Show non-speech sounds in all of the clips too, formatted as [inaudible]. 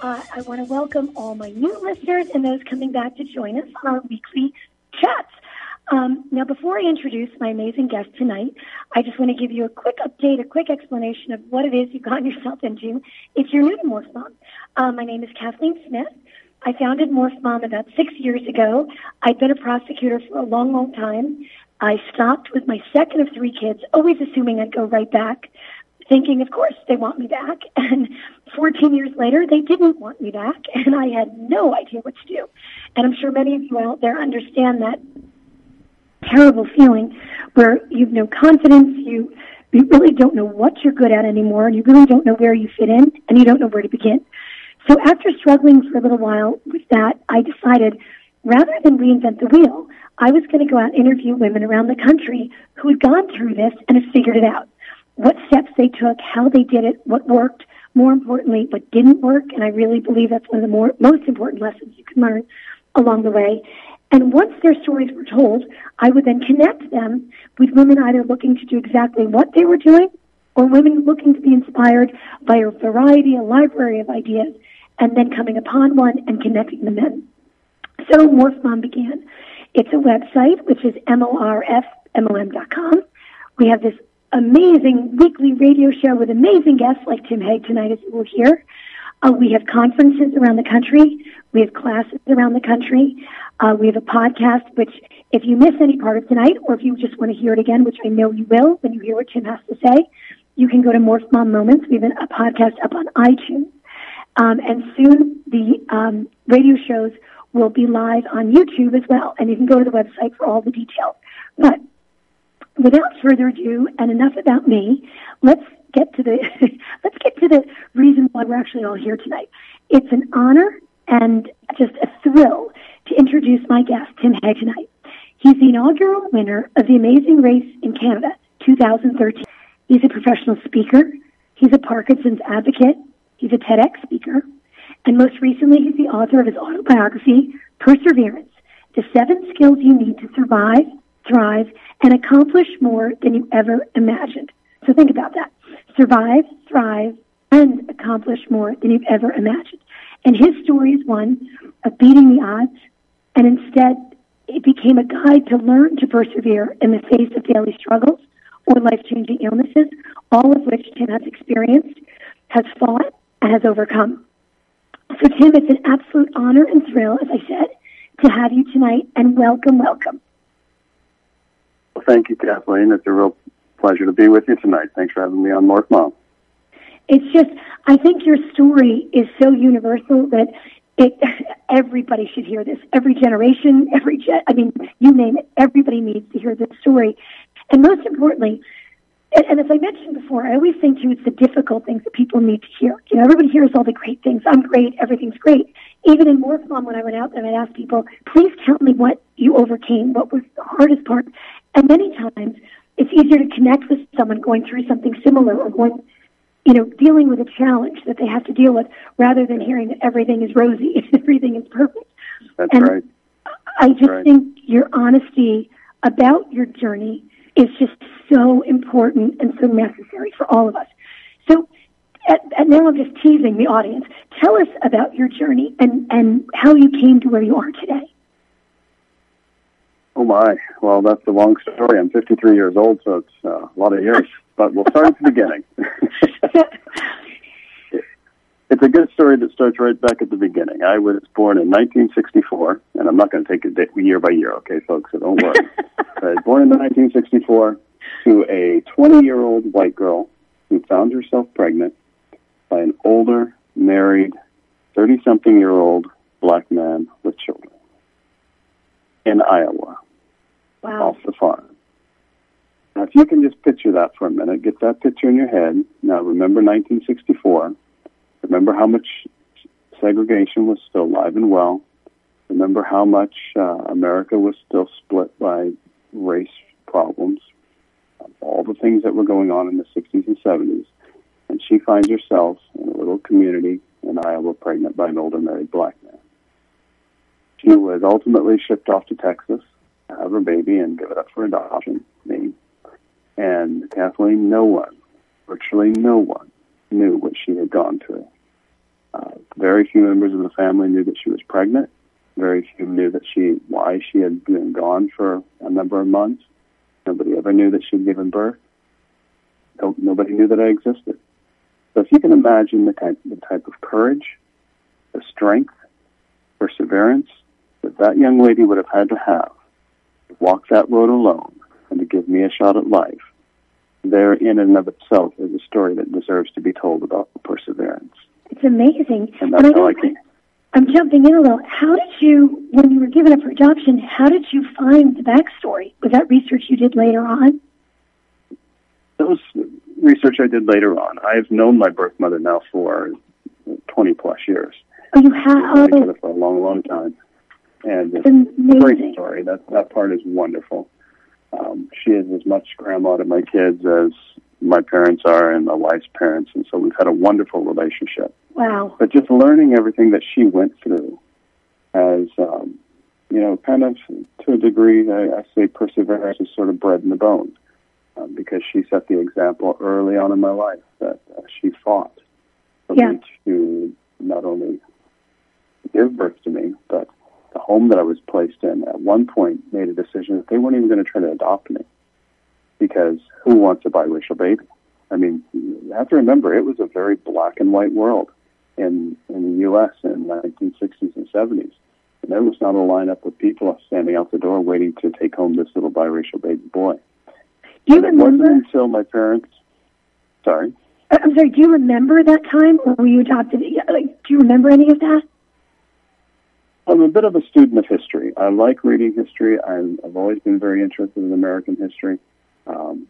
Uh, I want to welcome all my new listeners and those coming back to join us on our weekly chats. Um, now, before I introduce my amazing guest tonight, I just want to give you a quick update, a quick explanation of what it is you've gotten [laughs] yourself into if you're new to Morph Mom. Uh, my name is Kathleen Smith. I founded Morph Mom about six years ago. I've been a prosecutor for a long, long time. I stopped with my second of three kids, always assuming I'd go right back thinking, of course, they want me back. [laughs] And 14 years later, they didn't want me back, [laughs] and I had no idea what to do. And I'm sure many of you out there understand that terrible feeling where you've no confidence, you you really don't know what you're good at anymore, and you really don't know where you fit in, and you don't know where to begin. So after struggling for a little while with that, I decided rather than reinvent the wheel, I was going to go out and interview women around the country who had gone through this and had figured it out what steps they took, how they did it, what worked, more importantly, what didn't work. And I really believe that's one of the more, most important lessons you can learn along the way. And once their stories were told, I would then connect them with women either looking to do exactly what they were doing or women looking to be inspired by a variety, a library of ideas, and then coming upon one and connecting them in. So Morph Mom began. It's a website, which is morphmom.com. We have this amazing weekly radio show with amazing guests like Tim Hague tonight, as you will hear. Uh, we have conferences around the country. We have classes around the country. Uh, we have a podcast, which if you miss any part of tonight, or if you just want to hear it again, which I know you will when you hear what Tim has to say, you can go to Morph Mom Moments. We have a podcast up on iTunes. Um, and soon the um, radio shows will be live on YouTube as well. And you can go to the website for all the details. But without further ado, and enough about me, let's get to the [laughs] let's get to the reason why we're actually all here tonight. It's an honor and just a thrill to introduce my guest, Tim Hague, tonight. He's the inaugural winner of the Amazing Race in Canada 2013. He's a professional speaker. He's a Parkinson's advocate. He's a TEDx speaker. And most recently, he's the author of his autobiography, Perseverance, the seven skills you need to survive, thrive, and accomplish more than you ever imagined. So think about that. Survive, thrive, and accomplish more than you've ever imagined. And his story is one of beating the odds, and instead it became a guide to learn to persevere in the face of daily struggles or life-changing illnesses, all of which Tim has experienced, has fought, and has overcome. So Tim, it's an absolute honor and thrill, as I said, to have you tonight, and welcome, welcome. Thank you, Kathleen. It's a real pleasure to be with you tonight. Thanks for having me on Morph Mom. It's just, I think your story is so universal that it, everybody should hear this. Every generation, every, gen, I mean, you name it, everybody needs to hear this story. And most importantly, and, and as I mentioned before, I always think too, it's the difficult things that people need to hear. You know, everybody hears all the great things. I'm great. Everything's great. even in Morph Mom, when I went out there, I'd ask people, please tell me what you overcame, what was the hardest part. And many times, it's easier to connect with someone going through something similar or going, you know, dealing with a challenge that they have to deal with rather than hearing that everything is rosy [laughs] and everything is perfect. That's And right. I just Right. think your honesty about your journey is just so important and so necessary for all of us. So, at, and now I'm just teasing the audience. Tell us about your journey and, and how you came to where you are today. Oh my. Well, that's a long story. I'm 53 years old, so it's uh, a lot of years. But we'll start at the beginning. [laughs] it's a good story that starts right back at the beginning. I was born in 1964, and I'm not going to take it year by year, okay, folks? So don't worry. [laughs] I was born in 1964 to a 20 year old white girl who found herself pregnant by an older, married, 30 something year old black man with children in Iowa wow. off the farm. Now, if you can just picture that for a minute, get that picture in your head. Now, remember 1964. Remember how much segregation was still alive and well. Remember how much uh, America was still split by race problems. All the things that were going on in the 60s and 70s. And she finds herself in a little community in Iowa pregnant by an older married black man. She was ultimately shipped off to Texas have her baby and give it up for adoption, me. And Kathleen, no one, virtually no one, knew what she had gone through. Uh, very few members of the family knew that she was pregnant. Very few knew that she why she had been gone for a number of months. Nobody ever knew that she'd given birth. No, nobody knew that I existed. So if you can imagine the type, the type of courage, the strength, perseverance that that young lady would have had to have to walk that road alone and to give me a shot at life, there in and of itself is a story that deserves to be told about perseverance. It's amazing. And that's I how I came. I'm jumping in a little. How did you, when you were given up for adoption, how did you find the backstory? Was that research you did later on? That was research I did later on. I've known my birth mother now for 20 plus years. Oh, you have. known each Oh, for a long, long time. And it's it's a great story. That, that part is wonderful. Um, she is as much grandma to my kids as my parents are and my wife's parents. And so we've had a wonderful relationship. Wow. but just learning everything that she went through as um, you know kind of to a degree I, I say perseverance is sort of bred in the bone um, because she set the example early on in my life that uh, she fought for Yeah. me to not only give birth to me but the home that I was placed in at one point made a decision that they weren't even going to try to adopt me because who wants a biracial baby I mean, you have to remember it was a very black and white world in in the U.S. in the 1960s and 70s. And there was not a lineup of people standing out the door waiting to take home this little biracial baby boy. Do you and it wasn't until my parents. Sorry. I'm sorry. Do you remember that time, or were you adopted? Like, do you remember any of that? I'm a bit of a student of history. I like reading history. I'm, I've always been very interested in American history. Um,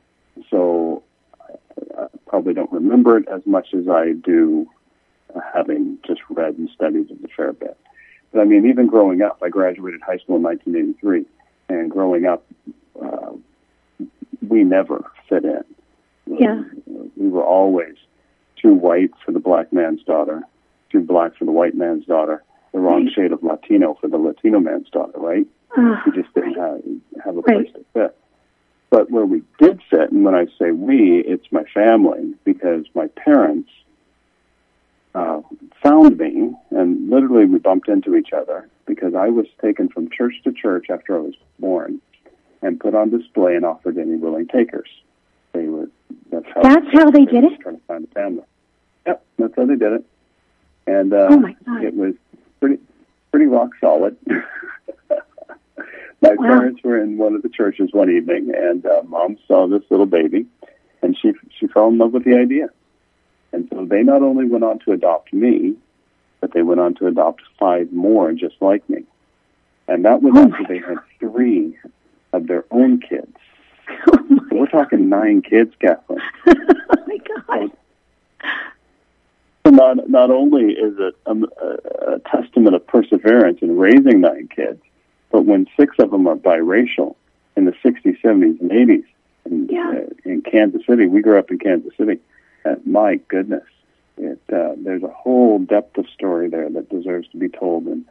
so I, I probably don't remember it as much as I do uh, having just read and studied it a fair bit. But I mean, even growing up, I graduated high school in 1983, and growing up, uh, we never fit in. Yeah. We were always too white for the black man's daughter, too black for the white man's daughter, the wrong Right. shade of Latino for the Latino man's daughter, right? Uh, We just didn't have, have a Right. place to fit. But where we did fit, and when I say we, it's my family, because my parents uh, found me, and literally we bumped into each other because I was taken from church to church after I was born and put on display and offered any willing takers. They were that's how That's how they did it? Trying to find a family. Yep, that's how they did it. And uh, Oh, my God. it was pretty pretty rock solid. [laughs] my Wow. parents were in one of the churches one evening, and uh, mom saw this little baby, and she she fell in love with the idea. And so they not only went on to adopt me, but they went on to adopt five more just like me. And that was Oh, after they had three of their own kids. [laughs] oh So we're talking nine kids, Kathleen. [laughs] oh my God. Not not only is it a, a, a testament of perseverance in raising nine kids. But when six of them are biracial in the 60s, 70s, and 80s in, Yeah. uh, in Kansas City, we grew up in Kansas City. Uh, my goodness, it, uh, there's a whole depth of story there that deserves to be told, and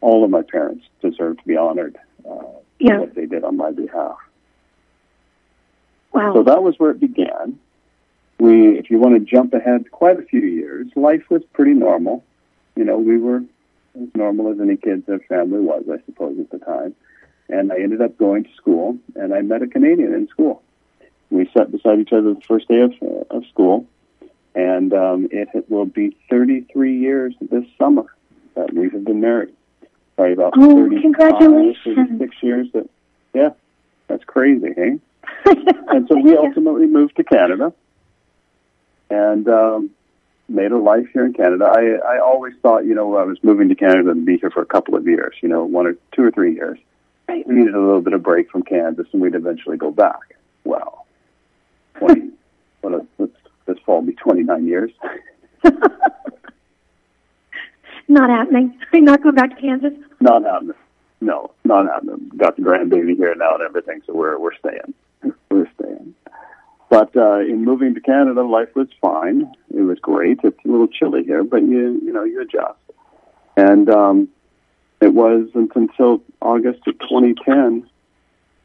all of my parents deserve to be honored uh, for what they did on my behalf. Wow. So that was where it began. We, if you want to jump ahead quite a few years, life was pretty normal. You know, we were as normal as any kid's their family was, I suppose, at the time. And I ended up going to school, and I met a Canadian in school. We sat beside each other the first day of, uh, of school, and um, it will be 33 years this summer that we have been married. Sorry, about Oh, 35, congratulations. 36 years. That, yeah, that's crazy, hey? [laughs] and so we ultimately moved to Canada and um, made a life here in Canada. I, I always thought, you know, I was moving to Canada and be here for a couple of years, you know, one or two or three years. Right. We needed a little bit of break from Kansas and we'd eventually go back. Well, 20, [laughs] what a, let's, this fall will be 29 years. [laughs] Not happening. I'm not going back to Kansas. Not happening. No, not happening. Got the grandbaby here now and everything, so we're we're staying. [laughs] We're staying. But uh, in moving to Canada, life was fine. It was great. It's a little chilly here, but you you know you adjust. And um, it was until August of 2010.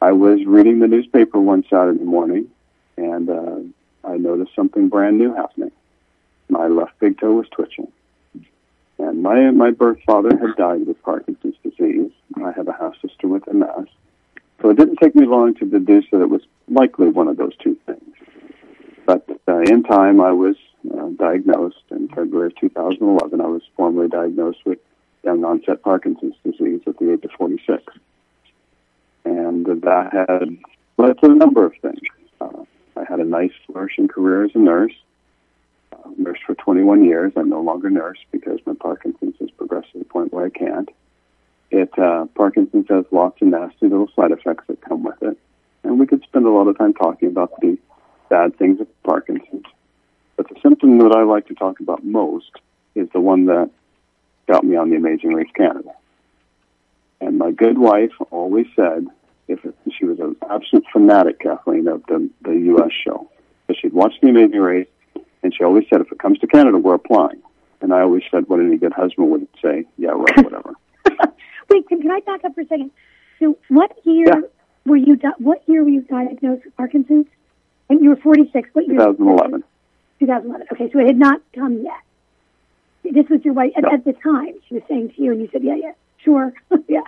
I was reading the newspaper one Saturday morning, and uh, I noticed something brand new happening. My left big toe was twitching. And my my birth father had died with Parkinson's disease. I have a half sister with MS. So it didn't take me long to deduce that it was likely one of those two things. But uh, in time, I was uh, diagnosed in February of 2011. I was formally diagnosed with young onset Parkinson's disease at the age of 46. And that had led to a number of things. Uh, I had a nice flourishing career as a nurse uh, nursed for 21 years. I'm no longer nurse because my Parkinson's has progressed to the point where I can't. It uh, Parkinson's has lots of nasty little side effects that come with it, and we could spend a lot of time talking about the bad things of Parkinson's. But the symptom that I like to talk about most is the one that got me on the Amazing Race Canada. And my good wife always said, if it, she was an absolute fanatic, Kathleen, of the, the U.S. show, that she'd watch the Amazing Race and she always said, if it comes to Canada, we're applying. And I always said what any good husband would say, yeah, right, whatever. Wait, can, can I back up for a second? So, what year Yeah. were you? Di- what year were you diagnosed with Parkinson's? And you were 46. What year? 2011. 2011. Okay, so it had not come yet. This was your wife at, No. at the time. She was saying to you, and you said, "Yeah, yeah, sure, [laughs] yeah,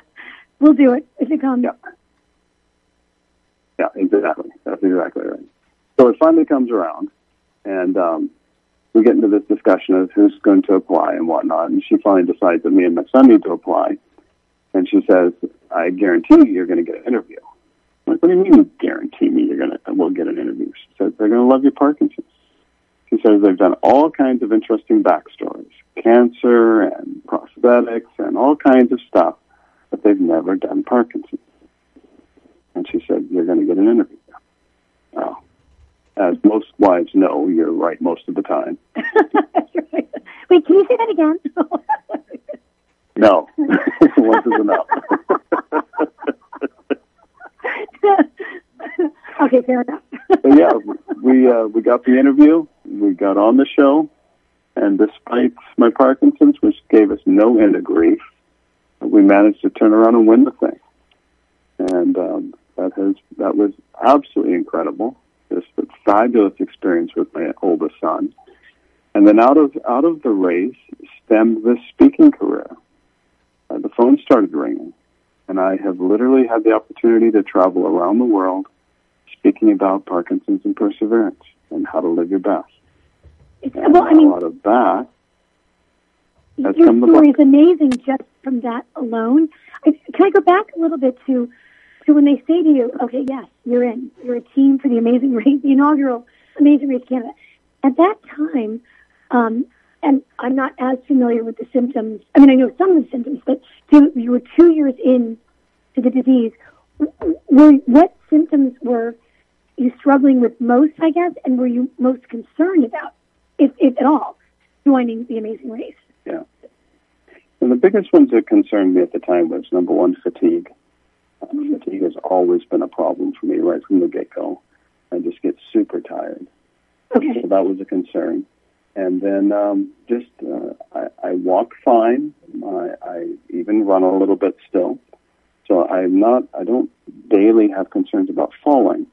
we'll do it if it comes." Yeah. Yeah, exactly. That's exactly right. So it finally comes around, and um, we get into this discussion of who's going to apply and whatnot. And she finally decides that me and my son need to apply. And she says, "I guarantee you, you're going to get an interview." I'm like, what do you mean you guarantee me you're going to we'll get an interview? She says they're going to love your Parkinson's. She says they've done all kinds of interesting backstories, cancer and prosthetics and all kinds of stuff, but they've never done Parkinson's. And she said, You're going to get an interview. Well, oh. as most wives know, you're right most of the time. [laughs] Wait, can you say that again? [laughs] No, [laughs] once is enough. [laughs] okay, fair enough. [laughs] yeah, we uh, we got the interview, we got on the show, and despite my Parkinson's, which gave us no end of grief, we managed to turn around and win the thing. And um, that has that was absolutely incredible. Just a fabulous experience with my oldest son. And then out of out of the race stemmed this speaking career. Phone started ringing, and I have literally had the opportunity to travel around the world speaking about Parkinson's and perseverance and how to live your best. And well, I mean, out of that, your story is amazing just from that alone. I, can I go back a little bit to to when they say to you, "Okay, yes, you're in. You're a team for the Amazing Race, the inaugural Amazing Race Canada." At that time, um, and I'm not as familiar with the symptoms. I mean, I know some of the symptoms, but two, you were two years in to the disease. Were what symptoms were you struggling with most? I guess, and were you most concerned about, if, if at all, joining the Amazing Race? Yeah. And the biggest ones that concerned me at the time was number one, fatigue. Uh, fatigue has always been a problem for me right from the get go. I just get super tired. Okay. So that was a concern. And then um, just uh, I, I walk fine. I, I even run a little bit still. So I'm not. I don't daily have concerns about falling.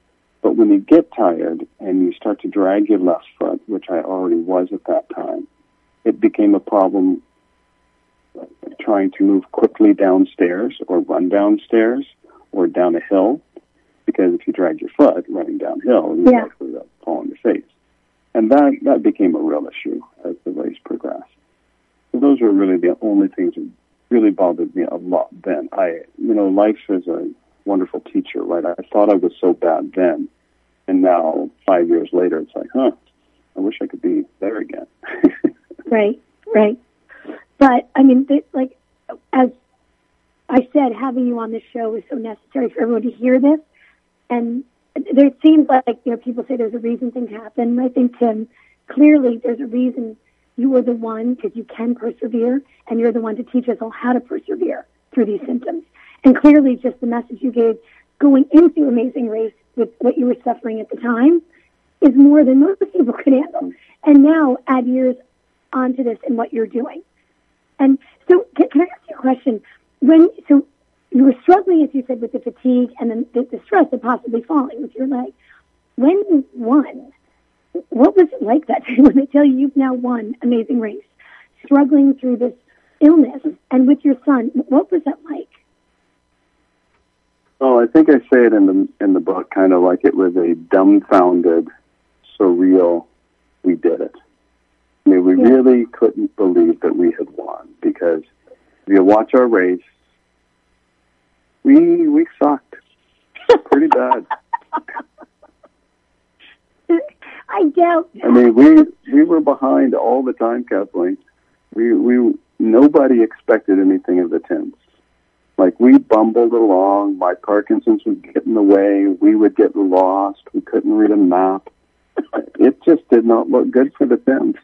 But when you get tired and you start to drag your left foot, which I already was at that time, it became a problem uh, trying to move quickly downstairs or run downstairs or down a hill. Because if you drag your foot running downhill, you're Yeah. likely to fall on your face. And that, that became a real issue as the race progressed. So those were really the only things that really bothered me a lot then. I, you know, life is a wonderful teacher, right? I thought I was so bad then. And now, five years later, it's like, huh, I wish I could be there again. [laughs] Right, right. But I mean, th- like as I said, having you on this show is so necessary for everyone to hear this. And there seems like you know people say there's a reason things happen. I think Tim, clearly there's a reason you were the one because you can persevere, and you're the one to teach us all how to persevere through these symptoms. And clearly, just the message you gave going into Amazing Race with what you were suffering at the time is more than most people could handle. And now add years onto this and what you're doing. And so, can, can I ask you a question? When so you were struggling, as you said, with the fatigue and the, the stress of possibly falling with your leg. When you won, what was it like that day when they tell you you've now won Amazing Race, struggling through this illness and with your son? What was that like? Oh, I think I say it in the in the book, kind of like it was a dumbfounded, surreal. We did it. I mean, we Yeah. really couldn't believe that we had won because if you watch our race, we we sucked pretty bad. [laughs] I doubt. I mean, we we were behind all the time, Kathleen. We we nobody expected anything of the Tims. Like we bumbled along. My Parkinson's would get in the way. We would get lost. We couldn't read a map. It just did not look good for the Tims.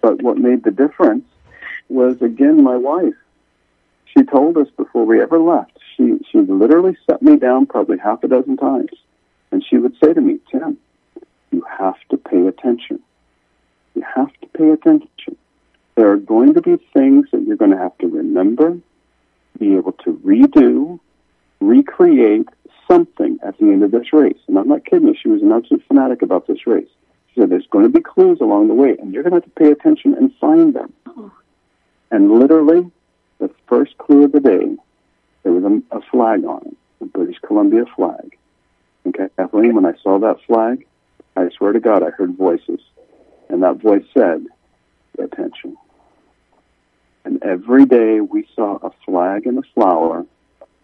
but what made the difference was again my wife. She told us before we ever left. She she literally set me down probably half a dozen times, and she would say to me, "Tim, you have to pay attention. You have to pay attention. There are going to be things that you're going to have to remember, be able to redo, recreate something at the end of this race. And I'm not kidding you. She was an absolute fanatic about this race. She said, there's going to be clues along the way, and you're going to have to pay attention and find them. Oh. And literally, the first clue of the day, there was a, a flag on it, the British Columbia flag. Okay, Kathleen, when I saw that flag, I swear to God, I heard voices. And that voice said, attention. And every day we saw a flag and a flower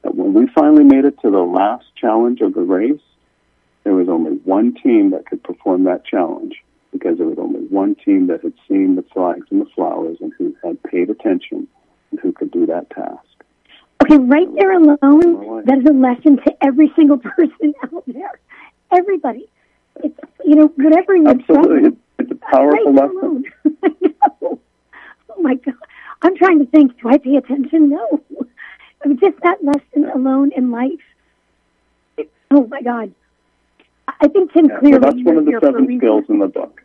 that when we finally made it to the last challenge of the race, there was only one team that could perform that challenge because there was only one team that had seen the flags and the flowers and who had paid attention and who could do that task. Okay, right there alone, that is a lesson to every single [laughs] person out there. Everybody. It's, you know, whatever you're Absolutely. It's, a powerful right lesson. there alone. [laughs] I know. Oh my God. I'm trying to think, do I pay attention? No. [laughs] I mean, just that lesson alone in life. It- oh my God. I think Tim Yeah, clearly so that's one of the here for a seven skills in the book.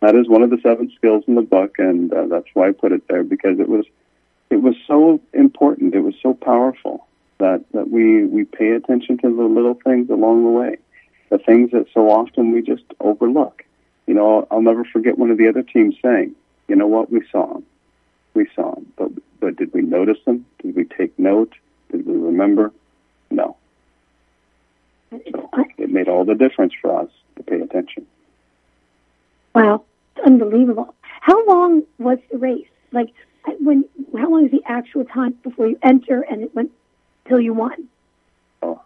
That is one of the seven skills in the book, and uh, that's why I put it there because it was it was so important. It was so powerful that that we we pay attention to the little things along the way, the things that so often we just overlook. You know, I'll, never forget one of the other teams saying, "You know what? We saw them, we saw them, but but did we notice them? Did we take note? Did we remember? No. So it made all the difference for us to pay attention. Wow, unbelievable. How long was the race? Like, when? How long is the actual time before you enter and it went till you won? Oh.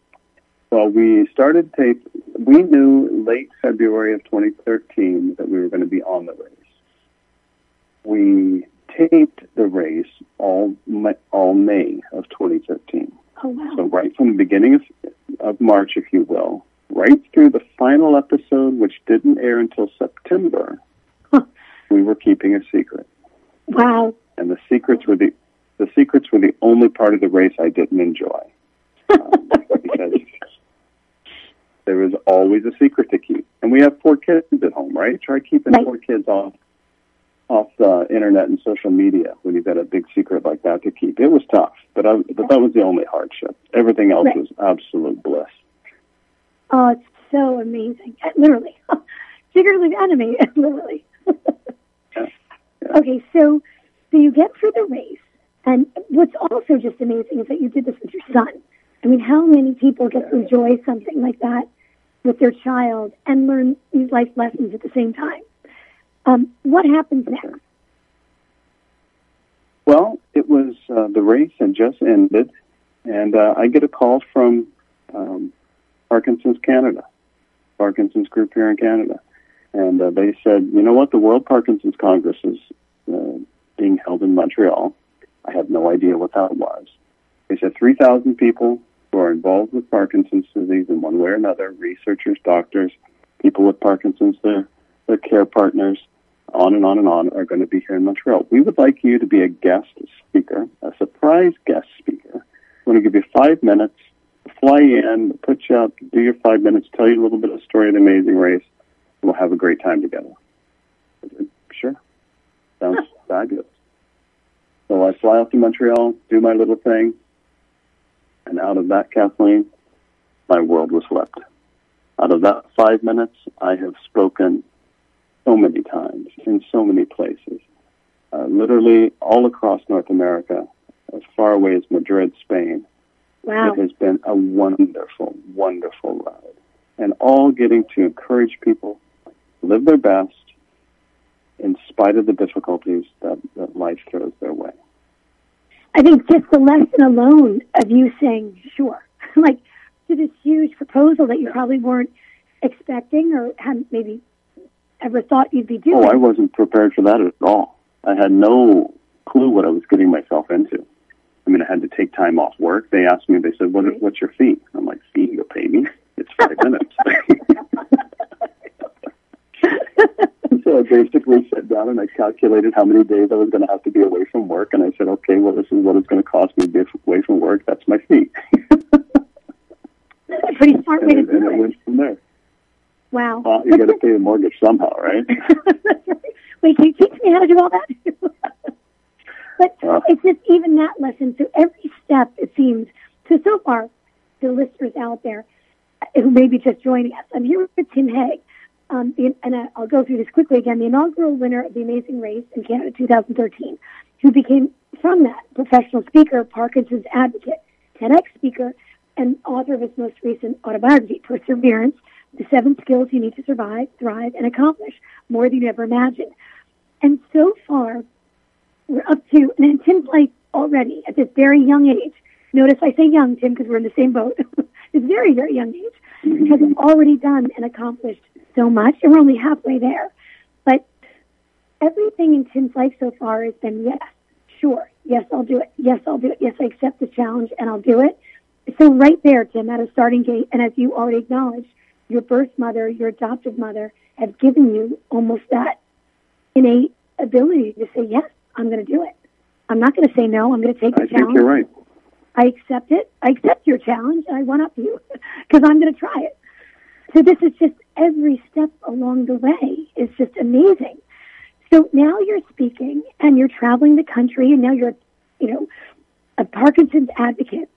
Well, we started tape. We knew late February of 2013 that we were going to be on the race. We taped the race all all May of 2013. Oh wow! So right from the beginning of, of March, if you will, right through the final episode, which didn't air until September, Huh. we were keeping a secret. Wow! And the secrets were the the secrets were the only part of the race I didn't enjoy um, [laughs] because there was always a secret to keep. And we have four kids at home, right? Try keeping Right. four kids off off the internet and social media when you've got a big secret like that to keep. It was tough, but I, but that was the only hardship. Everything else Right. was absolute bliss. Oh, it's so amazing. [laughs] Literally. Figuratively enemy, [laughs] literally. Yeah. Okay, so so you get through the race, and what's also just amazing is that you did this with your son. I mean, how many people get to enjoy something like that with their child and learn these life lessons at the same time? Um, what happens next? Well, it was uh, the race had just ended, and uh, I get a call from um, Parkinson's Canada, Parkinson's group here in Canada, and uh, they said, you know what, the World Parkinson's Congress is being held in Montreal. I had no idea what that was. They said 3,000 people who are involved with Parkinson's disease in one way or another, researchers, doctors, people with Parkinson's, their, their care partners, on and on and on are going to be here in Montreal. We would like you to be a guest speaker, a surprise guest speaker. We're going to give you five minutes, fly in, put you up, do your five minutes, tell you a little bit of the story of the amazing race, and we'll have a great time together. Sure. Sounds fabulous. So I fly off to Montreal, do my little thing, and out of that, Kathleen, my world was flipped. Out of that five minutes, I have spoken so many times in so many places, uh, literally all across North America, as far away as Madrid, Spain. Wow. It has been a wonderful, wonderful ride, and all getting to encourage people live their best in spite of the difficulties that, that life throws their way. I think just the lesson alone of you saying sure, [laughs] like to this huge proposal that you probably weren't expecting or hadn't maybe ever thought you'd be doing. Oh, I wasn't prepared for that at all. I had no clue what I was getting myself into. I mean, I had to take time off work. They asked me, they said, what, what's your fee? I'm like, fee? You'll pay me? It's five minutes. [laughs] [laughs] [laughs] so I basically sat down and I calculated how many days I was going to have to be away from work. And I said, okay, well, this is what it's going to cost me to be away from work. That's my fee. That's a pretty smart way and to it, and do it it. went from there. Wow. Well, you got to pay the mortgage somehow, [laughs] right? Wait, can you teach me how to do all that? [laughs] but Uh. it's just even that lesson. So every step, it seems, so so far, the listeners out there who may be just joining us, I'm here with Tim Hague. Um, the, and I- I'll go through this quickly again. The inaugural winner of the Amazing Race in Canada 2013, who became from that professional speaker, Parkinson's advocate, TEDx speaker, and author of his most recent autobiography, Perseverance: The Seven Skills You Need to Survive, Thrive, and Accomplish More Than You Ever Imagined. And so far, we're up to, and in Tim's life already at this very young age. Notice I say young, Tim, because we're in the same boat. [laughs] this very, very young age has already done and accomplished so much, and we're only halfway there. But everything in Tim's life so far has been yes, sure, yes, I'll do it, yes, I'll do it, yes, I accept the challenge and I'll do it. So right there, Tim, at a starting gate, and as you already acknowledged, your birth mother, your adoptive mother, have given you almost that innate ability to say, yes, I'm going to do it. I'm not going to say no. I'm going to take the I think challenge. you're right. I accept it. I accept your challenge. I one up you [laughs] because I'm going to try it. So this is just every step along the way is just amazing. So now you're speaking and you're traveling the country and now you're, you know, a Parkinson's advocate.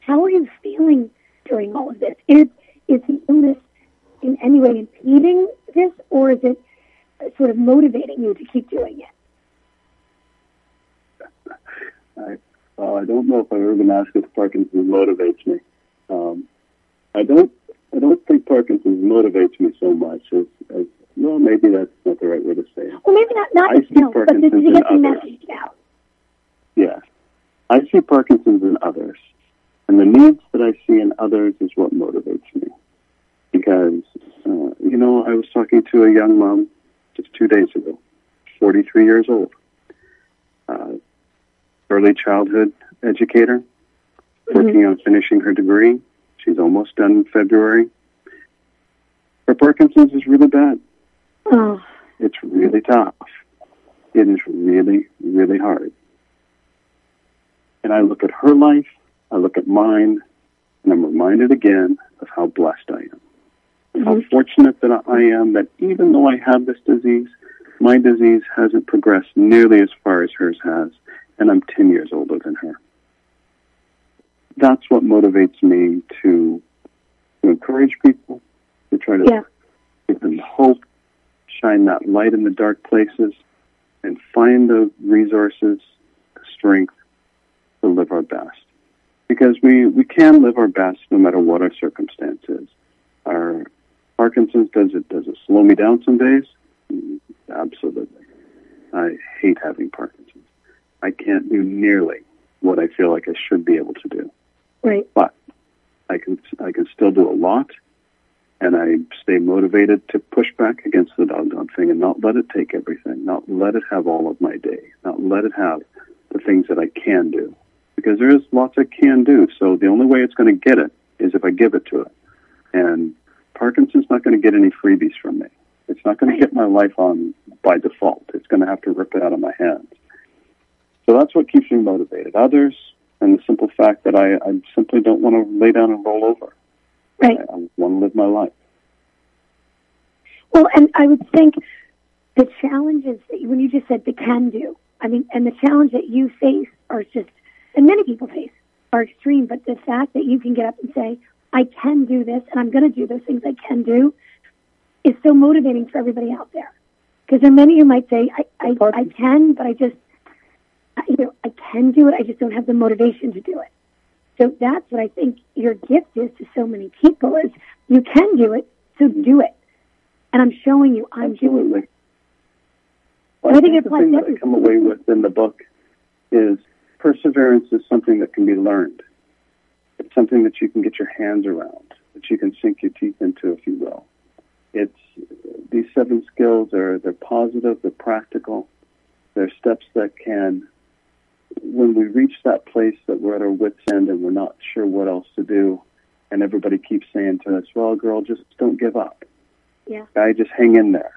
How are you feeling during all of this? Is, is the illness in any way impeding this or is it sort of motivating you to keep doing it? Well, I don't know if I've ever been asked if Parkinson's motivates me. Um, I don't. I don't think Parkinson's motivates me so much as, as well. Maybe that's not the right way to say it. Well, maybe not, not I see no, but to, Parkinson's get the in others. message out. Yes, I see Parkinson's in others, and the needs that I see in others is what motivates me. Because uh, you know, I was talking to a young mom just two days ago, 43 years old, uh, early childhood educator, working mm-hmm. on finishing her degree. She's almost done in February. Her Parkinson's is really bad. Oh, It's really tough. It is really, really hard. And I look at her life, I look at mine, and I'm reminded again of how blessed I am. How mm-hmm. fortunate that I am that even though I have this disease, my disease hasn't progressed nearly as far as hers has, and I'm 10 years older than her. That's what motivates me to, to encourage people, to try to Yeah. give them hope, shine that light in the dark places, and find the resources, the strength to live our best. Because we, we can live our best no matter what our circumstances. Our Parkinson's, does it, does it slow me down some days? Mm, Absolutely. I hate having Parkinson's. I can't do nearly what I feel like I should be able to do Right. but I can I can still do a lot, and I stay motivated to push back against the doggone thing and not let it take everything, not let it have all of my day, not let it have the things that I can do, because there is lots I can do. So the only way it's going to get it is if I give it to it, and Parkinson's not going to get any freebies from me. It's not going to get my life on by default. It's going to have to rip it out of my hands. So that's what keeps me motivated. Others, and the simple fact that I, I simply don't want to lay down and roll over. Right. I, I want to live my life. Well, and I would think the challenges that you, when you just said the can do, I mean, and the challenge that you face are just, and many people face, are extreme. But the fact that you can get up and say, I can do this and I'm going to do those things I can do is so motivating for everybody out there. Because there are many who might say, I, I, I can, but I just, you know, I can do it. I just don't have the motivation to do it. So that's what I think your gift is to so many people is you can do it, so do it. And I'm showing you I'm doing Absolutely. it. Well, I think it the thing that I come away with in the book is perseverance is something that can be learned. It's something that you can get your hands around, that you can sink your teeth into, if you will. It's these seven skills are they're positive, they're practical, they're steps that can when we reach that place that we're at our wits end and we're not sure what else to do, and everybody keeps saying to us, "Well, girl, just don't give up." Yeah. Guy, just hang in there.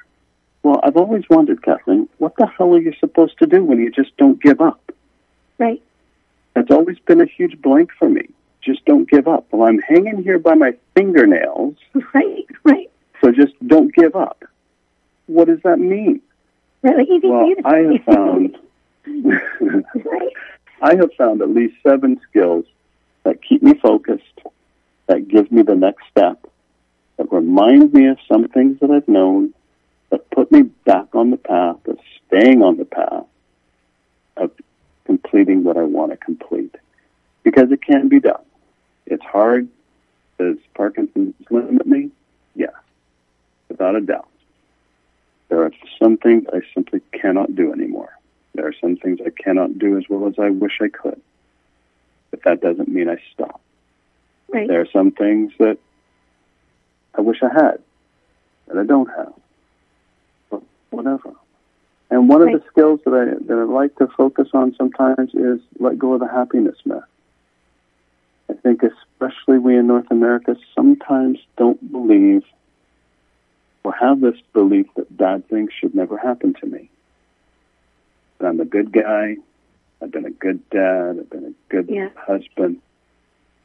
Well, I've always wondered, Kathleen, what the hell are you supposed to do when you just don't give up? Right. That's always been a huge blank for me. Just don't give up. Well, I'm hanging here by my fingernails, [laughs] Right. Right. so just don't give up. What does that mean? Really easy Well, I have found. [laughs] I have found at least seven skills that keep me focused, that give me the next step, that remind me of some things that I've known, that put me back on the path of staying on the path of completing what I want to complete. Because it can be done. It's hard. Does Parkinson's limit me? Yes, without a doubt. There are some things I simply cannot do anymore. There are some things I cannot do as well as I wish I could. But that doesn't mean I stop. Right. There are some things that I wish I had that I don't have. But whatever. And one of the skills that I that I like to focus on sometimes is let go of the happiness myth. I think especially we in North America sometimes don't believe or have this belief that bad things should never happen to me. I'm a good guy, I've been a good dad, I've been a good Yeah. husband,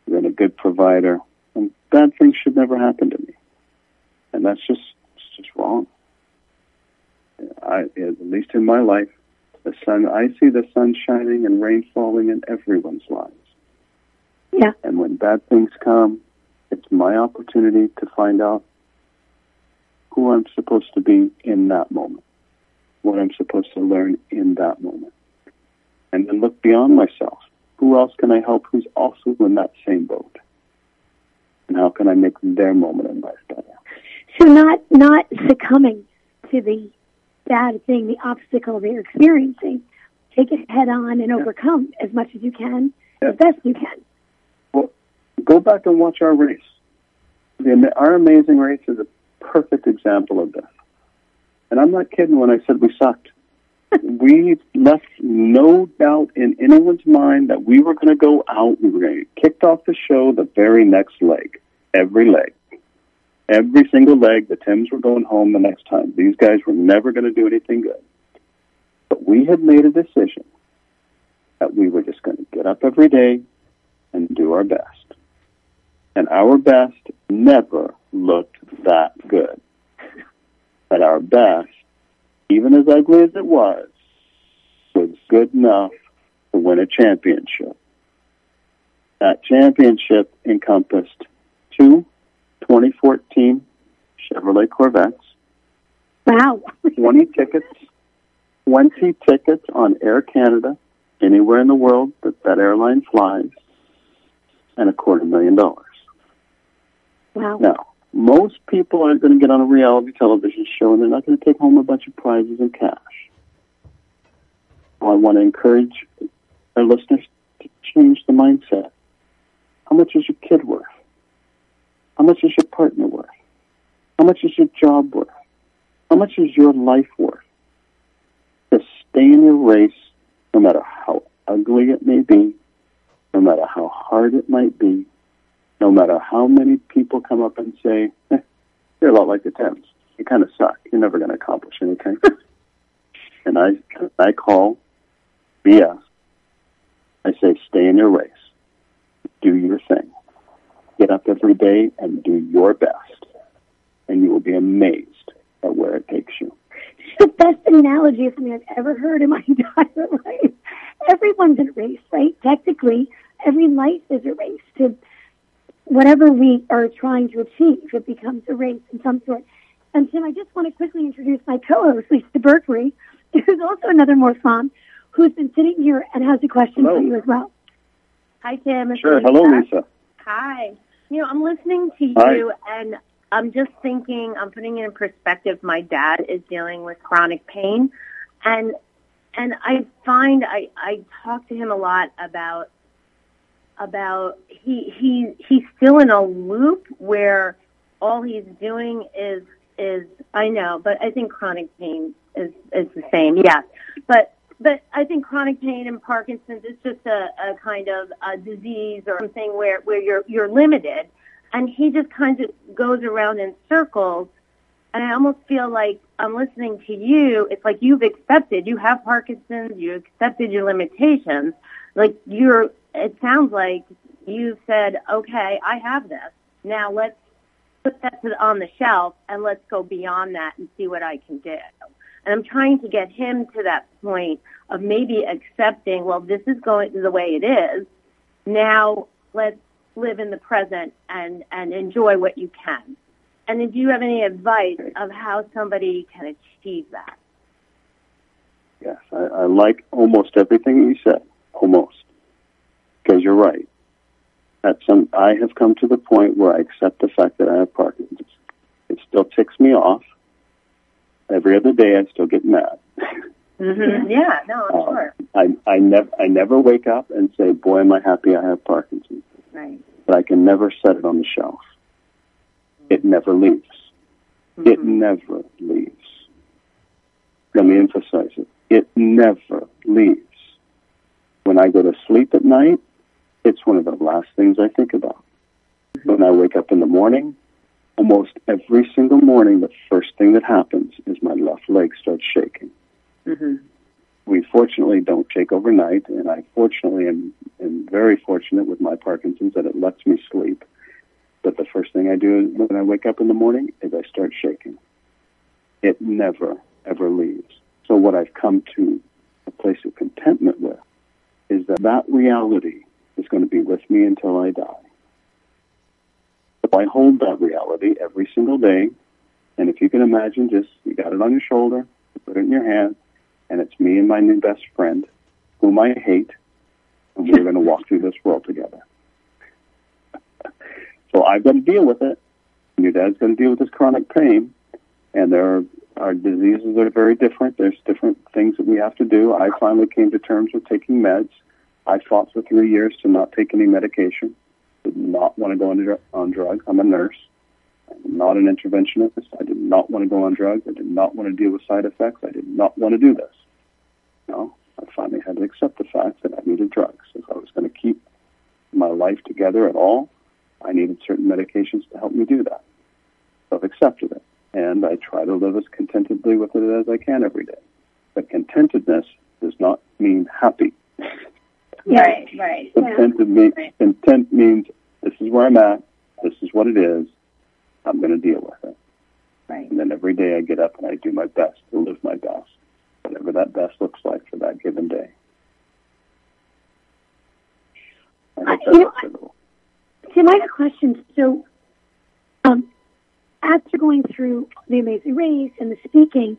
I've been a good provider, and bad things should never happen to me. And that's just it's just wrong. I, at least in my life, the sun I see the sun shining and rain falling in everyone's lives. Yeah. And when bad things come, it's my opportunity to find out who I'm supposed to be in that moment, what I'm supposed to learn in that moment. And then look beyond myself. Who else can I help who's also in that same boat? And how can I make their moment in life better? So not not succumbing to the bad thing, the obstacle they're experiencing. Take it head on and overcome as much as you can, Yeah. as best you can. Well, Go back and watch our race. The, our amazing race is a perfect example of this. And I'm not kidding when I said we sucked. [laughs] we left no doubt in anyone's mind that we were going to go out. We were going to get kicked off the show the very next leg. Every leg. Every single leg, the Tims were going home the next time. These guys were never going to do anything good. But we had made a decision that we were just going to get up every day and do our best. And our best never looked that good. But our best, even as ugly as it was, was good enough to win a championship. That championship encompassed two 2014 Chevrolet Corvettes, Wow. 20 tickets, 20 tickets on Air Canada, anywhere in the world that that airline flies, and a quarter million dollars. Wow. Now, most people aren't going to get on a reality television show and they're not going to take home a bunch of prizes and cash. I want to encourage our listeners to change the mindset. How much is your kid worth? How much is your partner worth? How much is your job worth? How much is your life worth? To stay in your race, no matter how ugly it may be, no matter how hard it might be, no matter how many people come up and say, eh, you're a lot like the Tims. You kind of suck. You're never going to accomplish anything. [laughs] and I, I call BS. I say, stay in your race. Do your thing. Get up every day and do your best. And you will be amazed at where it takes you. The best analogy something I've ever heard in my [laughs] entire life. Everyone's in a race, right? Technically, every life is a race to whatever we are trying to achieve. It becomes a race in some sort. And Tim, I just want to quickly introduce my co-host, Lisa Berkeley, [laughs] who's also another Morph mom, who's been sitting here and has a question Hello. for you as well. Hi, Tim. It's Sure. Lisa. Hello, Lisa. Hi. You know, I'm listening to Hi. you, and I'm just thinking, I'm putting it in perspective. My dad is dealing with chronic pain, and and I find I I talk to him a lot about about he he he's still in a loop where all he's doing is is I know, but I think chronic pain is is the same. Yeah, but but I think chronic pain and Parkinson's is just a, a kind of a disease or something where where you're you're limited, and he just kind of goes around in circles. And I almost feel like I'm listening to you. It's like you've accepted you have Parkinson's, you accepted your limitations. Like you're, it sounds like you've said, okay, I have this. Now let's put that on the shelf and let's go beyond that and see what I can do. And I'm trying to get him to that point of maybe accepting, well, this is going the way it is. Now let's live in the present and, and enjoy what you can. And do you have any advice of how somebody can achieve that? Yes, I, I like almost everything you said. Almost, because you're right. At some, I have come to the point where I accept the fact that I have Parkinson's. It still ticks me off. Every other day, I still get mad. Mm-hmm. [laughs] Yeah, no, I'm Um, sure. I, I never, I never wake up and say, "Boy, am I happy I have Parkinson's." Right. But I can never set it on the shelf. It never leaves. It Mhm. never leaves. Let me emphasize it. It never leaves. When I go to sleep at night, it's one of the last things I think about. When I wake up in the morning, almost every single morning, the first thing that happens is my left leg starts shaking. Mhm. We fortunately don't shake overnight, and I fortunately am, am very fortunate with my Parkinson's that it lets me sleep. But the first thing I do when I wake up in the morning is I start shaking. It never, ever leaves. So what I've come to a place of contentment with is that that reality is going to be with me until I die. So I hold that reality every single day. And if you can imagine, just you got it on your shoulder, you put it in your hand, and it's me and my new best friend, whom I hate, and we're going to walk through this world together. [laughs] so I've got to deal with it. And your dad's going to deal with this chronic pain, and there are our diseases are very different. There's different things that we have to do. I finally came to terms with taking meds. I fought for three years to not take any medication. Did not want to go on, dr- on drugs. I'm a nurse. I'm not an interventionist. I did not want to go on drugs. I did not want to deal with side effects. I did not want to do this. No, I finally had to accept the fact that I needed drugs. If I was going to keep my life together at all, I needed certain medications to help me do that. So I've accepted it, and I try to live as contentedly with it as I can every day. But contentedness does not mean happy. Right, right. Contented mean, content means this is where I'm at. This is what it is. I'm going to deal with it. Right. And then every day I get up and I do my best to live my best, whatever that best looks like for that given day. I you know. Tim, I have a question. So, um, after going through The Amazing Race and the speaking,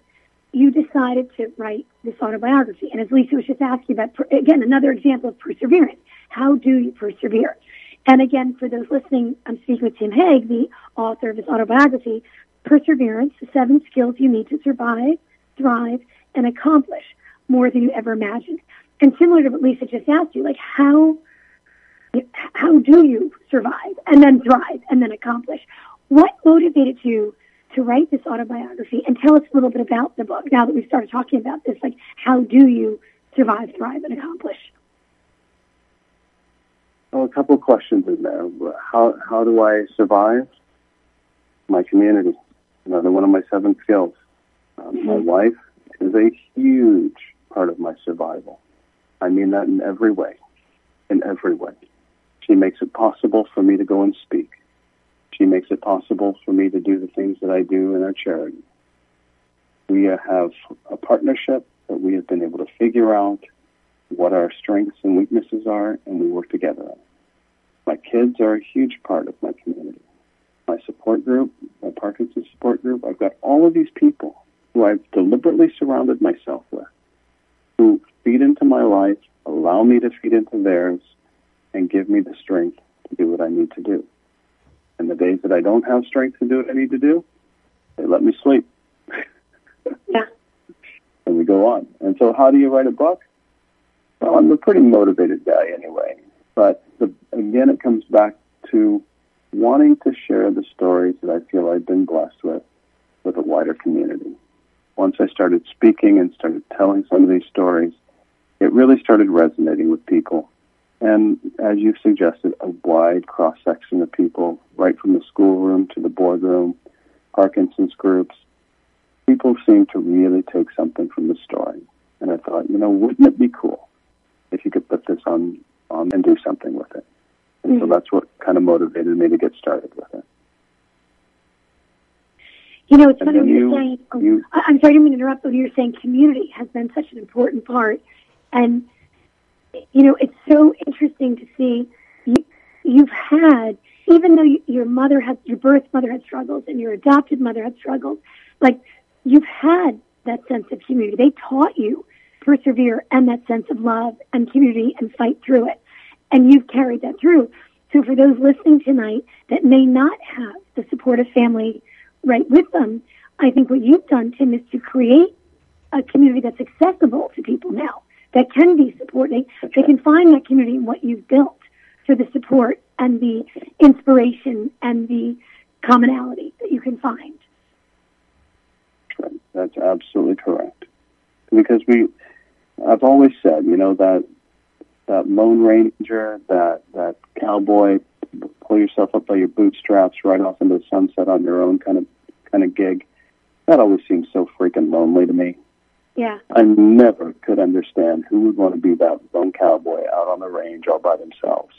you decided to write this autobiography. And as Lisa was just asking about, again, another example of perseverance. How do you persevere? And again, for those listening, I'm speaking with Tim Hague, the author of his autobiography, Perseverance, the seven skills you need to survive, thrive, and accomplish more than you ever imagined. And similar to what Lisa just asked you, like how how do you survive and then thrive and then accomplish? What motivated you to write this autobiography? And tell us a little bit about the book now that we've started talking about this. Like, how do you survive, thrive, and accomplish? Well, a couple of questions in there. How how do I survive? My community, another one of my seven skills. Um, My wife is a huge part of my survival. I mean that in every way, in every way. She makes it possible for me to go and speak. She makes it possible for me to do the things that I do in our charity. We uh, have a partnership that we have been able to figure out what our strengths and weaknesses are, and we work together. My kids are a huge part of my community. My support group, my Parkinson's support group, I've got all of these people who I've deliberately surrounded myself with, who feed into my life, allow me to feed into theirs, and give me the strength to do what I need to do. And the days that I don't have strength to do what I need to do, they let me sleep. [laughs] Yeah. And we go on. And so, how do you write a book? Well, I'm a pretty motivated guy anyway. But the, again, it comes back to wanting to share the stories that I feel I've been blessed with with a wider community. Once I started speaking and started telling some of these stories, it really started resonating with people. And as you've suggested, a wide cross section of people, right from the schoolroom to the boardroom, Parkinson's groups, people seem to really take something from the story. And I thought, you know, wouldn't it be cool if you could put this on, on and do something with it? And so Mhm. that's what kind of motivated me to get started with it. You know, it's And funny when you're you- saying, oh, you- I'm sorry, I didn't mean to interrupt, but you're saying community has been such an important part. And, you know, it's so interesting to see you, you've had, even though you, your mother had, your birth mother had struggles and your adopted mother had struggles, like you've had that sense of community. They taught you persevere and that sense of love and community and fight through it. And you've carried that through. So for those listening tonight that may not have the supportive family right with them, I think what you've done, Tim, is to create a community that's accessible to people now, that can be supported. They, they can find that community in what you've built for the support and the inspiration and the commonality that you can find. That's absolutely correct. Because we, I've always said, you know, that that Lone Ranger, that that cowboy, pull yourself up by your bootstraps, right off into the sunset on your own kind of kind of gig. That always seems so freaking lonely to me. Yeah. I never could understand who would want to be that lone cowboy out on the range all by themselves.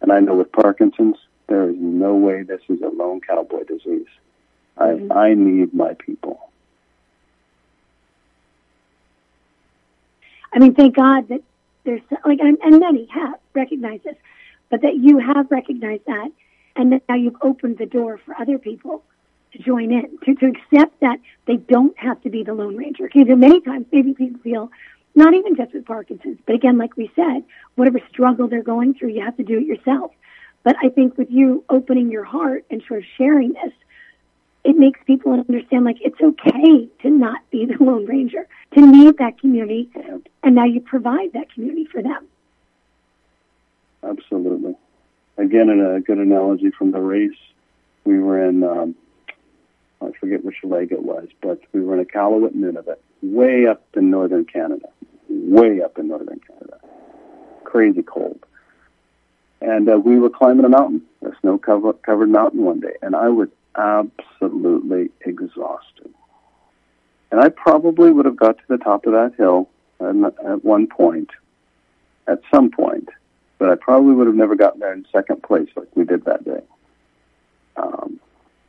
And I know with Parkinson's, there is no way this is a lone cowboy disease. I mm-hmm. I need my people. I mean, thank God that there's like, and, and many have recognized this, but that you have recognized that, and that now you've opened the door for other people to join in, to, to accept that they don't have to be the Lone Ranger. Because many times, maybe people feel, not even just with Parkinson's, but again, like we said, whatever struggle they're going through, you have to do it yourself. But I think with you opening your heart and sort of sharing this, it makes people understand like it's okay to not be the [laughs] Lone Ranger, to need that community, and now you provide that community for them. Absolutely. Again, in a good analogy from the race, we were in, um, I forget which leg it was, but we were in a Iqaluit, Nunavut, way up in northern Canada, way up in northern Canada. Crazy cold. And uh, we were climbing a mountain, a snow cover- covered mountain one day, and I was absolutely exhausted. And I probably would have got to the top of that hill at one point, at some point, but I probably would have never gotten there in second place like we did that day. Um,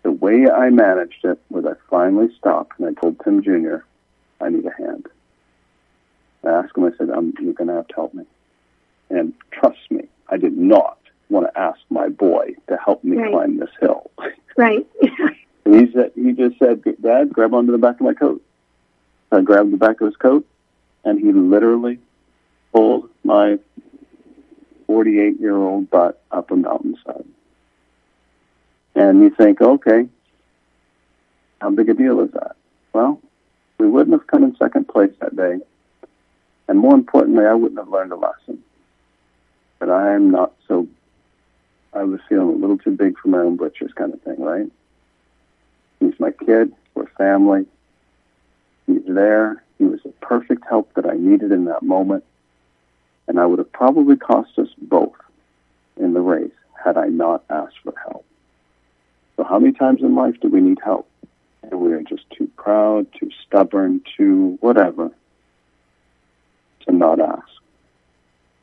the way I managed it was I finally stopped and I told Tim Jr., I need a hand. I asked him, I said, um, you're going to have to help me. And trust me, I did not want to ask my boy to help me Right. climb this hill. Right. [laughs] And he said, he just said, Dad, grab onto the back of my coat. So I grabbed the back of his coat, and he literally pulled my 48 year old butt up a mountainside. And you think, okay, how big a deal is that? Well, we wouldn't have come in second place that day. And more importantly, I wouldn't have learned a lesson. But I'm not so, I was feeling a little too big for my own butchers kind of thing, right? He's my kid. We're family. He's there. He was the perfect help that I needed in that moment. And I would have probably cost us both in the race had I not asked for help. So, how many times in life do we need help? And we are just too proud, too stubborn, too whatever to not ask.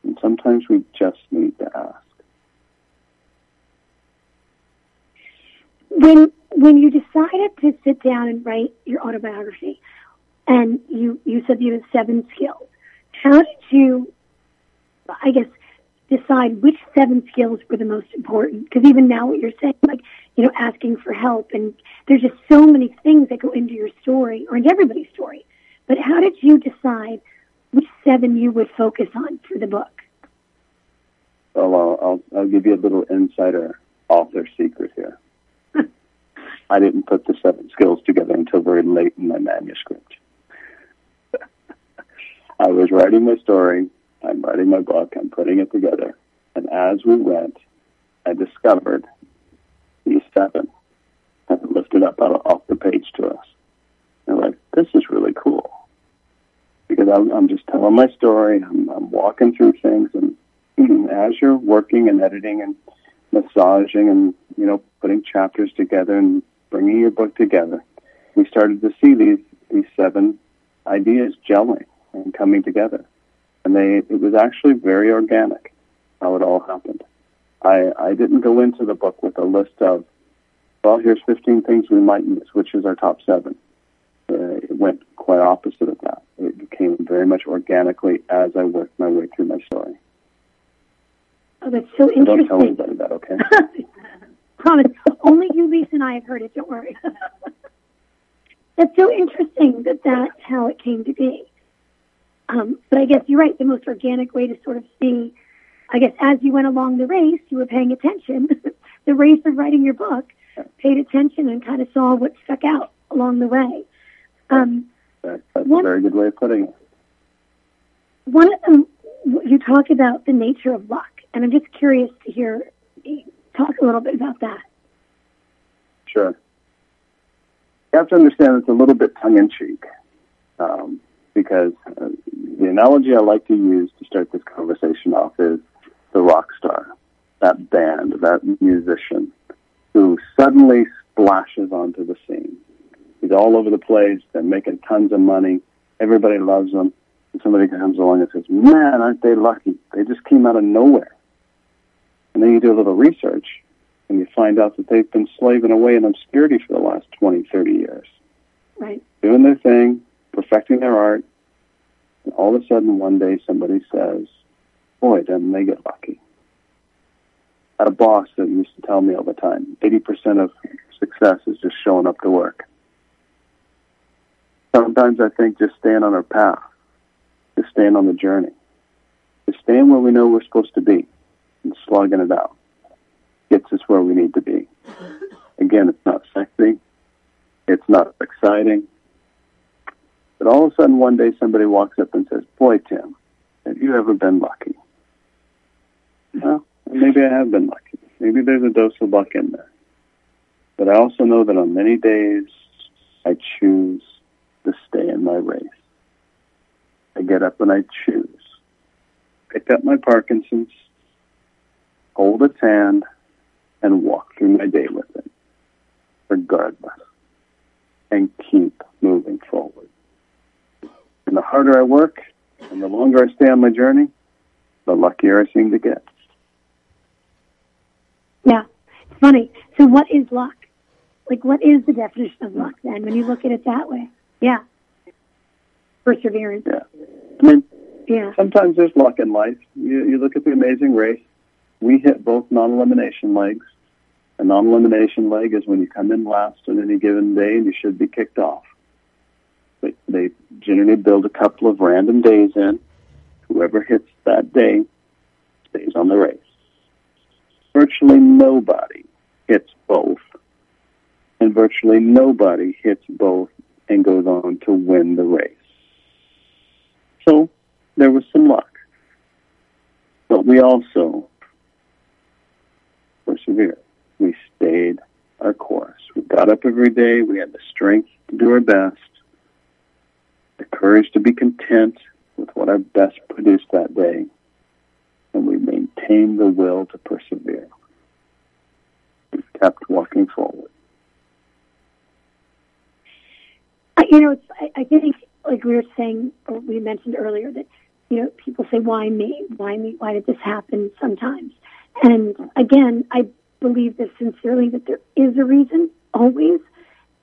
And sometimes we just need to ask. when when you decided to sit down and write your autobiography, and you you said you had seven skills, how did you, I guess, decide which seven skills were the most important? Because even now, what you're saying, like you know, asking for help, and there's just so many things that go into your story or into everybody's story. But how did you decide which seven you would focus on for the book? Well, I'll, I'll, I'll give you a little insider author secret here. [laughs] I didn't put the seven skills together until very late in my manuscript. [laughs] I was writing my story, I'm writing my book, I'm putting it together, and as we went, I discovered these seven and lifted up out of off the page to us. And like, this is really cool because I'm, I'm just telling my story. I'm, I'm walking through things, and as you're working and editing and massaging and you know putting chapters together and bringing your book together, we started to see these these seven ideas gelling and coming together, and they it was actually very organic how it all happened. I I didn't go into the book with a list of well here's 15 things we might use, which is our top seven. Uh, it went quite opposite of that. It came very much organically as I worked my way through my story. Oh, that's so So don't tell anybody that, okay? [laughs] Promise. Only you, Lisa, and I have heard it. Don't worry. [laughs] that's so interesting that that's how it came to be. Um, but I guess you're right. The most organic way to sort of see, I guess, as you went along the race, you were paying attention. [laughs] the race of writing your book, paid attention and kind of saw what stuck out along the way. Um, That, that's One- a very good way of putting it. one of them, you talk about the nature of luck, and I'm just curious to hear talk a little bit about that. Sure. You have to understand it's a little bit tongue in cheek um, because uh, analogy I like to use to start this conversation off is the rock star, that band, that musician who suddenly splashes onto the scene. He's all over the place, they're making tons of money, everybody loves them. And somebody comes along and says, Man, aren't they lucky? They just came out of nowhere. And then you do a little research and you find out that they've been slaving away in obscurity for the last 20, 30 years, Right. doing their thing, perfecting their art, and all of a sudden one day somebody says, boy, didn't they get lucky. I had a boss that used to tell me all the time, 80% of success is just showing up to work. Sometimes I think just staying on our path, just staying on the journey, just staying where we know we're supposed to be and slugging it out gets us where we need to be. [laughs] Again, it's not sexy. It's not exciting. But all of a sudden, one day somebody walks up and says, Boy, Tim, have you ever been lucky? Well, maybe I have been lucky. Maybe there's a dose of luck in there. But I also know that on many days, I choose to stay in my race. I get up and I choose. Pick up my Parkinson's, hold its hand, and walk through my day with it, regardless. and keep moving forward. And the harder I work and the longer I stay on my journey, the luckier I seem to get. Yeah, it's funny. So, what is luck? Like, what is the definition of luck then when you look at it that way? Yeah. Perseverance. Yeah. I mean, Yeah. sometimes there's luck in life. You, you look at the amazing race. We hit both non-elimination legs. A non-elimination leg is when you come in last on any given day and you should be kicked off. They, they generally build a couple of random days in. Whoever hits that day stays on the race. Virtually nobody hits both. And virtually nobody hits both and goes on to win the race. So there was some luck. But we also persevered. We stayed our course. We got up every day. We had the strength to do our best, the courage to be content with what our best produced that day, and we maintained the will to persevere. We kept walking forward. I, you know, it's, I, I think, like we were saying, or we mentioned earlier, that, you know, people say, why me? Why me? Why did this happen sometimes? And again, I believe this sincerely that there is a reason, always.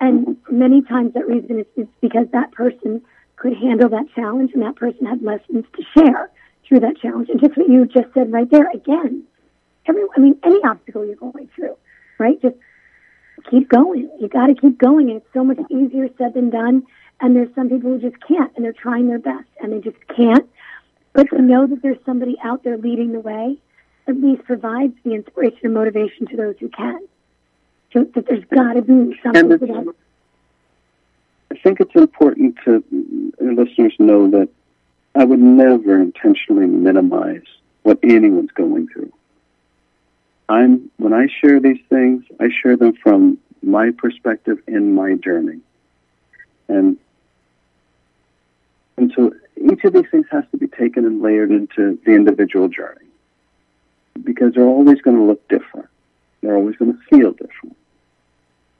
And mm-hmm. many times that reason is, is because that person could handle that challenge and that person had lessons to share through that challenge. And just what you just said right there, again, every, I mean, any obstacle you're going through, right? Just keep going. You got to keep going. And it's so much easier said than done. And there's some people who just can't and they're trying their best and they just can't. But to know that there's somebody out there leading the way at least provides the inspiration and motivation to those who can. So that there's got to be something for. I think it's important to listeners know that I would never intentionally minimize what anyone's going through. I'm when I share these things, I share them from my perspective in my journey. And and so each of these things has to be taken and layered into the individual journey. Because they're always going to look different. They're always going to feel different.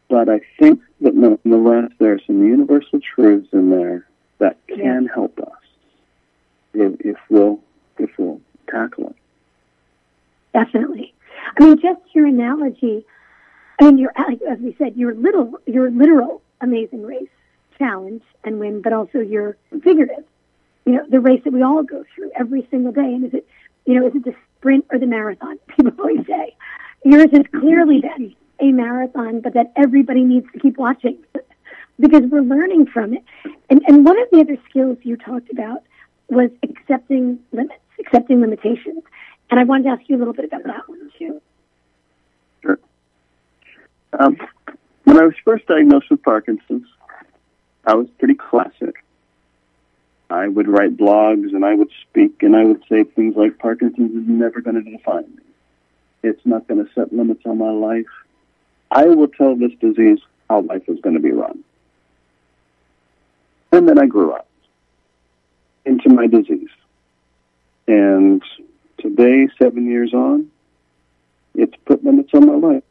But I think that nonetheless there are some universal truths in there that can help us if, if we'll if we'll tackle it. Definitely. I mean, just your analogy. I mean, your as we said, your little, your literal amazing race challenge and win, but also your figurative. You know, the race that we all go through every single day. And is it, you know, is it the sprint or the marathon? [laughs] People always say yours is clearly then a marathon, but that everybody needs to keep watching [laughs] because we're learning from it. And and one of the other skills you talked about was accepting limits, accepting limitations. And I wanted to ask you a little bit about that one too. Sure. Um, when I was first diagnosed with Parkinson's, I was pretty classic. I would write blogs and I would speak and I would say things like Parkinson's is never going to define me. It's not going to set limits on my life. I will tell this disease how life is going to be run. And then I grew up into my disease. And today, seven years on, it's put limits on my life.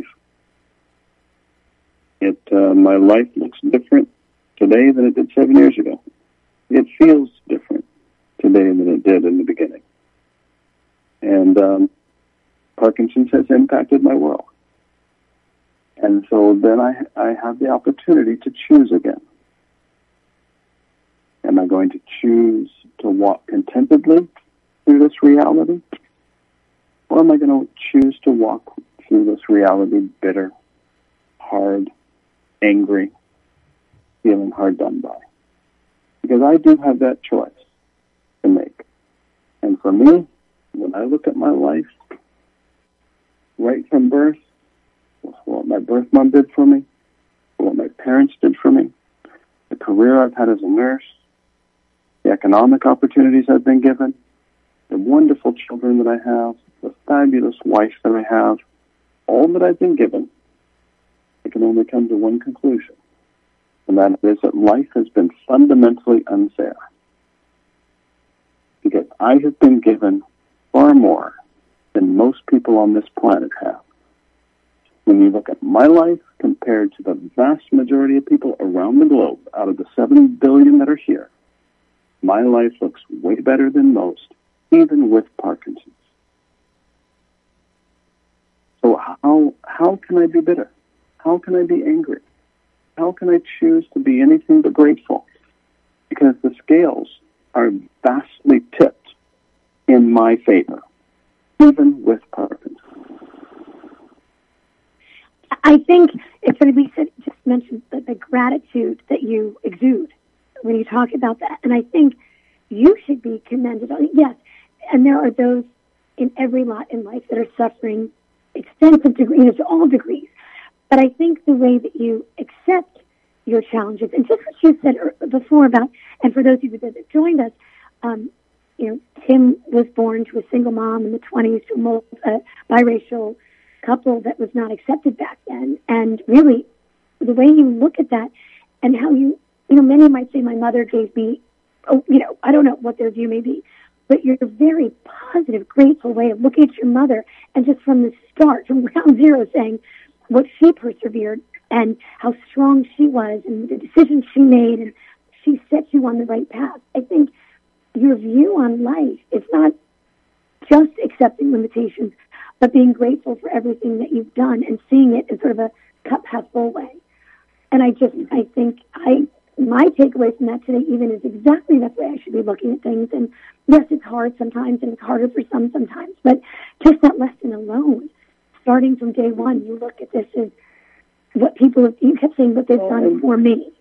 It uh, my life looks different today than it did seven years ago. It feels different today than it did in the beginning. And um, Parkinson's has impacted my world. And so then I, I have the opportunity to choose again. Am I going to choose to walk contentedly through this reality? Or am I going to choose to walk through this reality bitter, hard, angry, feeling hard done by? Because I do have that choice to make. And for me, when I look at my life, right from birth, what my birth mom did for me, what my parents did for me, the career I've had as a nurse, the economic opportunities I've been given, the wonderful children that I have, the fabulous wife that I have, all that I've been given, I can only come to one conclusion, and that is that life has been fundamentally unfair. Because I have been given far more than most people on this planet have. When you look at my life compared to the vast majority of people around the globe, out of the 7 billion that are here, my life looks way better than most, even with Parkinson's. So how how can I be bitter? How can I be angry? How can I choose to be anything but grateful? Because the scales are vastly tipped in my favor, even with Parkinson's. I think it's what Lisa just mentioned the, the gratitude that you exude when you talk about that. And I think you should be commended. On. Yes, and there are those in every lot in life that are suffering extensive degrees, you know, to all degrees. But I think the way that you accept your challenges, and just what you said before about, and for those of you that have joined us, um, you know, Tim was born to a single mom in the 20s to a biracial couple that was not accepted back then. And really, the way you look at that and how you, you know, many might say my mother gave me, oh, you know, I don't know what their view may be, but your very positive, grateful way of looking at your mother and just from the start, from [laughs] ground zero, saying what she persevered and how strong she was and the decisions she made and she set you on the right path. I think your view on life is not just accepting limitations, but being grateful for everything that you've done and seeing it as sort of a cup half full way. And I just, I think I, my takeaway from that today even is exactly that way I should be looking at things. And yes, it's hard sometimes and it's harder for some sometimes, but just that lesson alone, starting from day one, you look at this as what people have, you kept saying what they've well, done for me.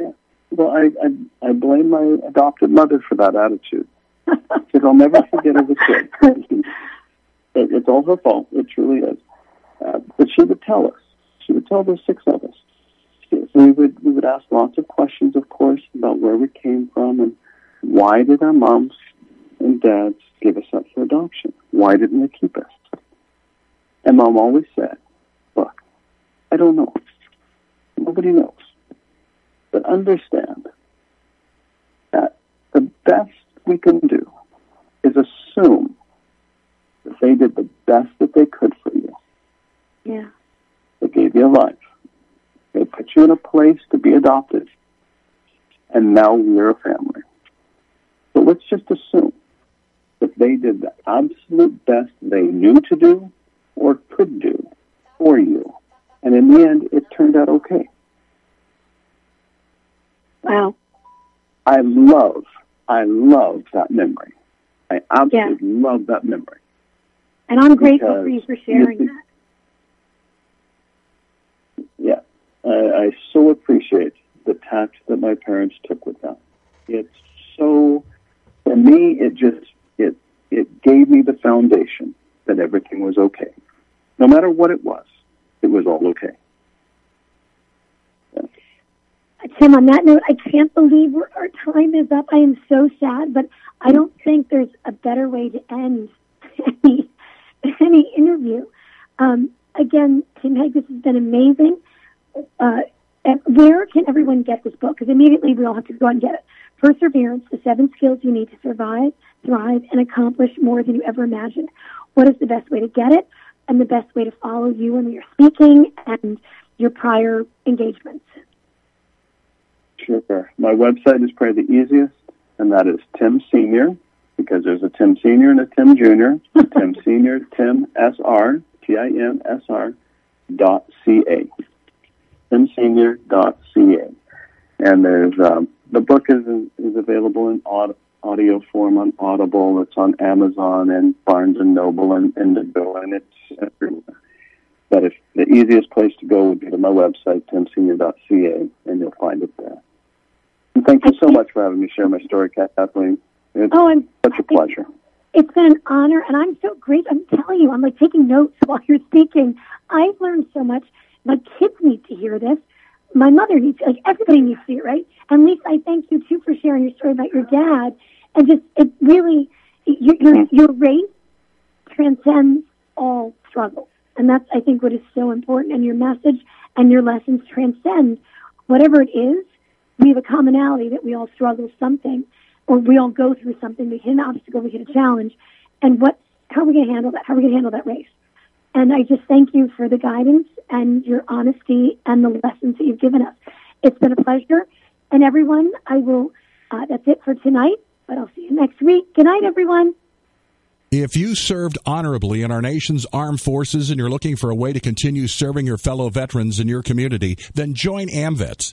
Yeah. Well, I, I, I blame my adopted mother for that attitude. [laughs] because I'll never forget as a kid. [laughs] It, it's all her fault. It truly is. Uh, but she would tell us. She would tell the six of us. We would we would ask lots of questions, of course, about where we came from and why did our moms and dads give us up for adoption? Why didn't they keep us? And mom always said, "Look, I don't know. Nobody knows. But understand that the best we can do is assume they did the best that they could for you. Yeah. They gave you a life. They put you in a place to be adopted. And now we're a family. So let's just assume that they did the absolute best they knew to do or could do for you. And in the end, it turned out okay. Wow. I love, I love that memory. I absolutely yeah. love that memory. And I'm grateful for you for sharing that. Yeah, I, I so appreciate the tact that my parents took with that. It's so, for me, it just, it, it gave me the foundation that everything was okay. No matter what it was, it was all okay. Yeah. Tim, on that note, I can't believe our time is up. I am so sad, but I don't think there's a better way to end [laughs] any any interview. Um, again, Tim Hague, this has been amazing. Uh, where can everyone get this book? Because immediately we all have to go and get it. Perseverance, the seven skills you need to survive, thrive, and accomplish more than you ever imagined. What is the best way to get it and the best way to follow you when you're speaking and your prior engagements? Sure. My website is probably the easiest, and that is Tim Senior, because there's a Tim Senior and a Tim Junior. [laughs] Tim Senior, Tim S R T I M S R dot C A. Tim Senior dot C A. And there's um, the book is is available in audio form on Audible. It's on Amazon and Barnes and Noble and Indigo, and it's everywhere. But if the easiest place to go would be to my website, timsenior.ca, and you'll find it there. And thank you so much for having me share my story, Kathleen. It's oh, I'm, such a pleasure. It's been an honor, and I'm so great. I'm telling you, I'm like taking notes [laughs] while you're speaking. I've learned so much. My kids need to hear this. My mother needs, to like everybody needs to hear, right? And Lisa, I thank you too for sharing your story about your dad. And just, it really, your your, mm. your race transcends all struggles, and that's I think what is so important. And your message and your lessons transcend whatever it is. We have a commonality that we all struggle something or we all go through something. We hit an obstacle, we hit a challenge, and what? How are we going to handle that? How are we going to handle that race? And I just thank you for the guidance and your honesty and the lessons that you've given us. It's been a pleasure. And everyone, I will, uh, that's it for tonight, but I'll see you next week. Good night, everyone. If you served honorably in our nation's armed forces and you're looking for a way to continue serving your fellow veterans in your community, then join AMVETS.